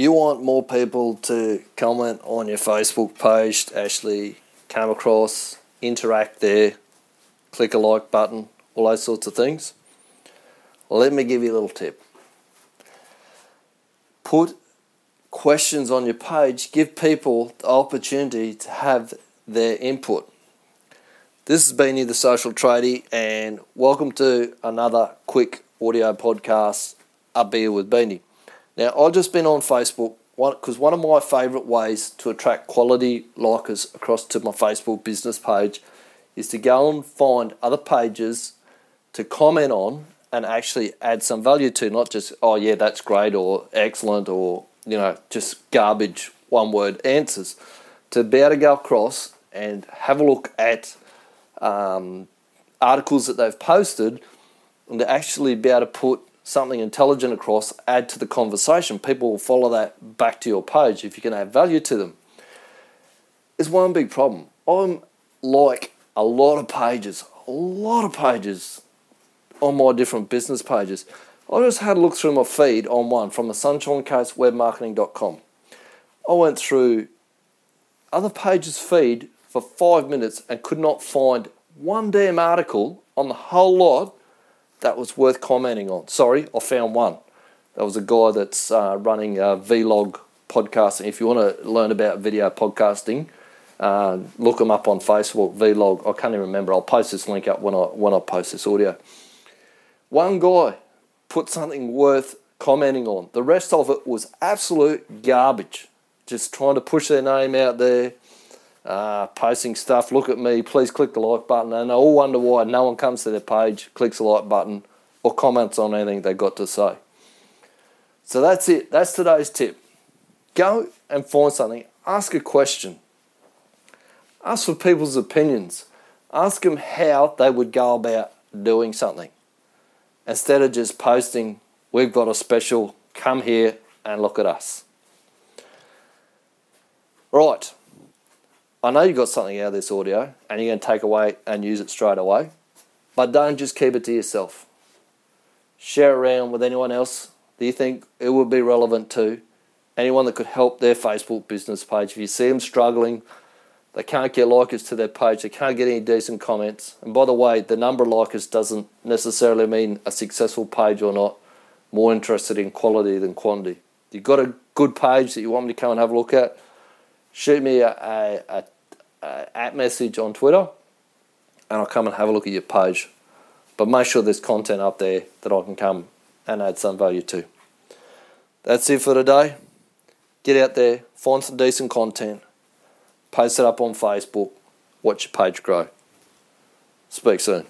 you want more people to comment on your Facebook page actually come across, interact there, click a like button, all those sorts of things. Let me give you a little tip. Put questions on your page, give people the opportunity to have their input. This has Beanie, the Social Tradie, and welcome to another quick audio podcast, A Beer with Beanie. Now, I've just been on Facebook because one, of my favourite ways to attract quality likers across to my Facebook business page is to go and find other pages to comment on and actually add some value to, not just, oh, yeah, that's great or excellent or, you know, just garbage one word answers. To be able to go across and have a look at um, articles that they've posted and to actually be able to put something intelligent across, add to the conversation. People will follow that back to your page if you can add value to them. There's one big problem. I'm like a lot of pages, a lot of pages on my different business pages. I just had a look through my feed on one from the Sunshine Coast webmarketing.com. I went through other pages' feed for five minutes and could not find one damn article on the whole lot that was worth commenting on. Sorry, I found one. That was a guy that's uh, running a vlog podcasting. If you want to learn about video podcasting, uh, look him up on Facebook. Vlog. I can't even remember. I'll post this link up when I when I post this audio. One guy put something worth commenting on. The rest of it was absolute garbage. Just trying to push their name out there, uh, posting stuff. Look at me, please click the like button. And I all wonder why no one comes to their page, clicks the like button, or comments on anything they've got to say. So that's it. That's today's tip. Go and find something. Ask a question. Ask for people's opinions. Ask them how they would go about doing something. Instead of just posting, we've got a special, come here and look at us. Right. I know you got something out of this audio and you're going to take away and use it straight away, but don't just keep it to yourself. Share it around with anyone else that you think it would be relevant to, anyone that could help their Facebook business page. If you see them struggling, they can't get likers to their page, they can't get any decent comments. And by the way, the number of likers doesn't necessarily mean a successful page or not. More interested in quality than quantity. You've got a good page that you want me to come and have a look at shoot me a, a, a, a at message on Twitter, and I'll come and have a look at your page. But make sure there's content up there that I can come and add some value to. That's it for today. Get out there, find some decent content, post it up on Facebook, watch your page grow. Speak soon.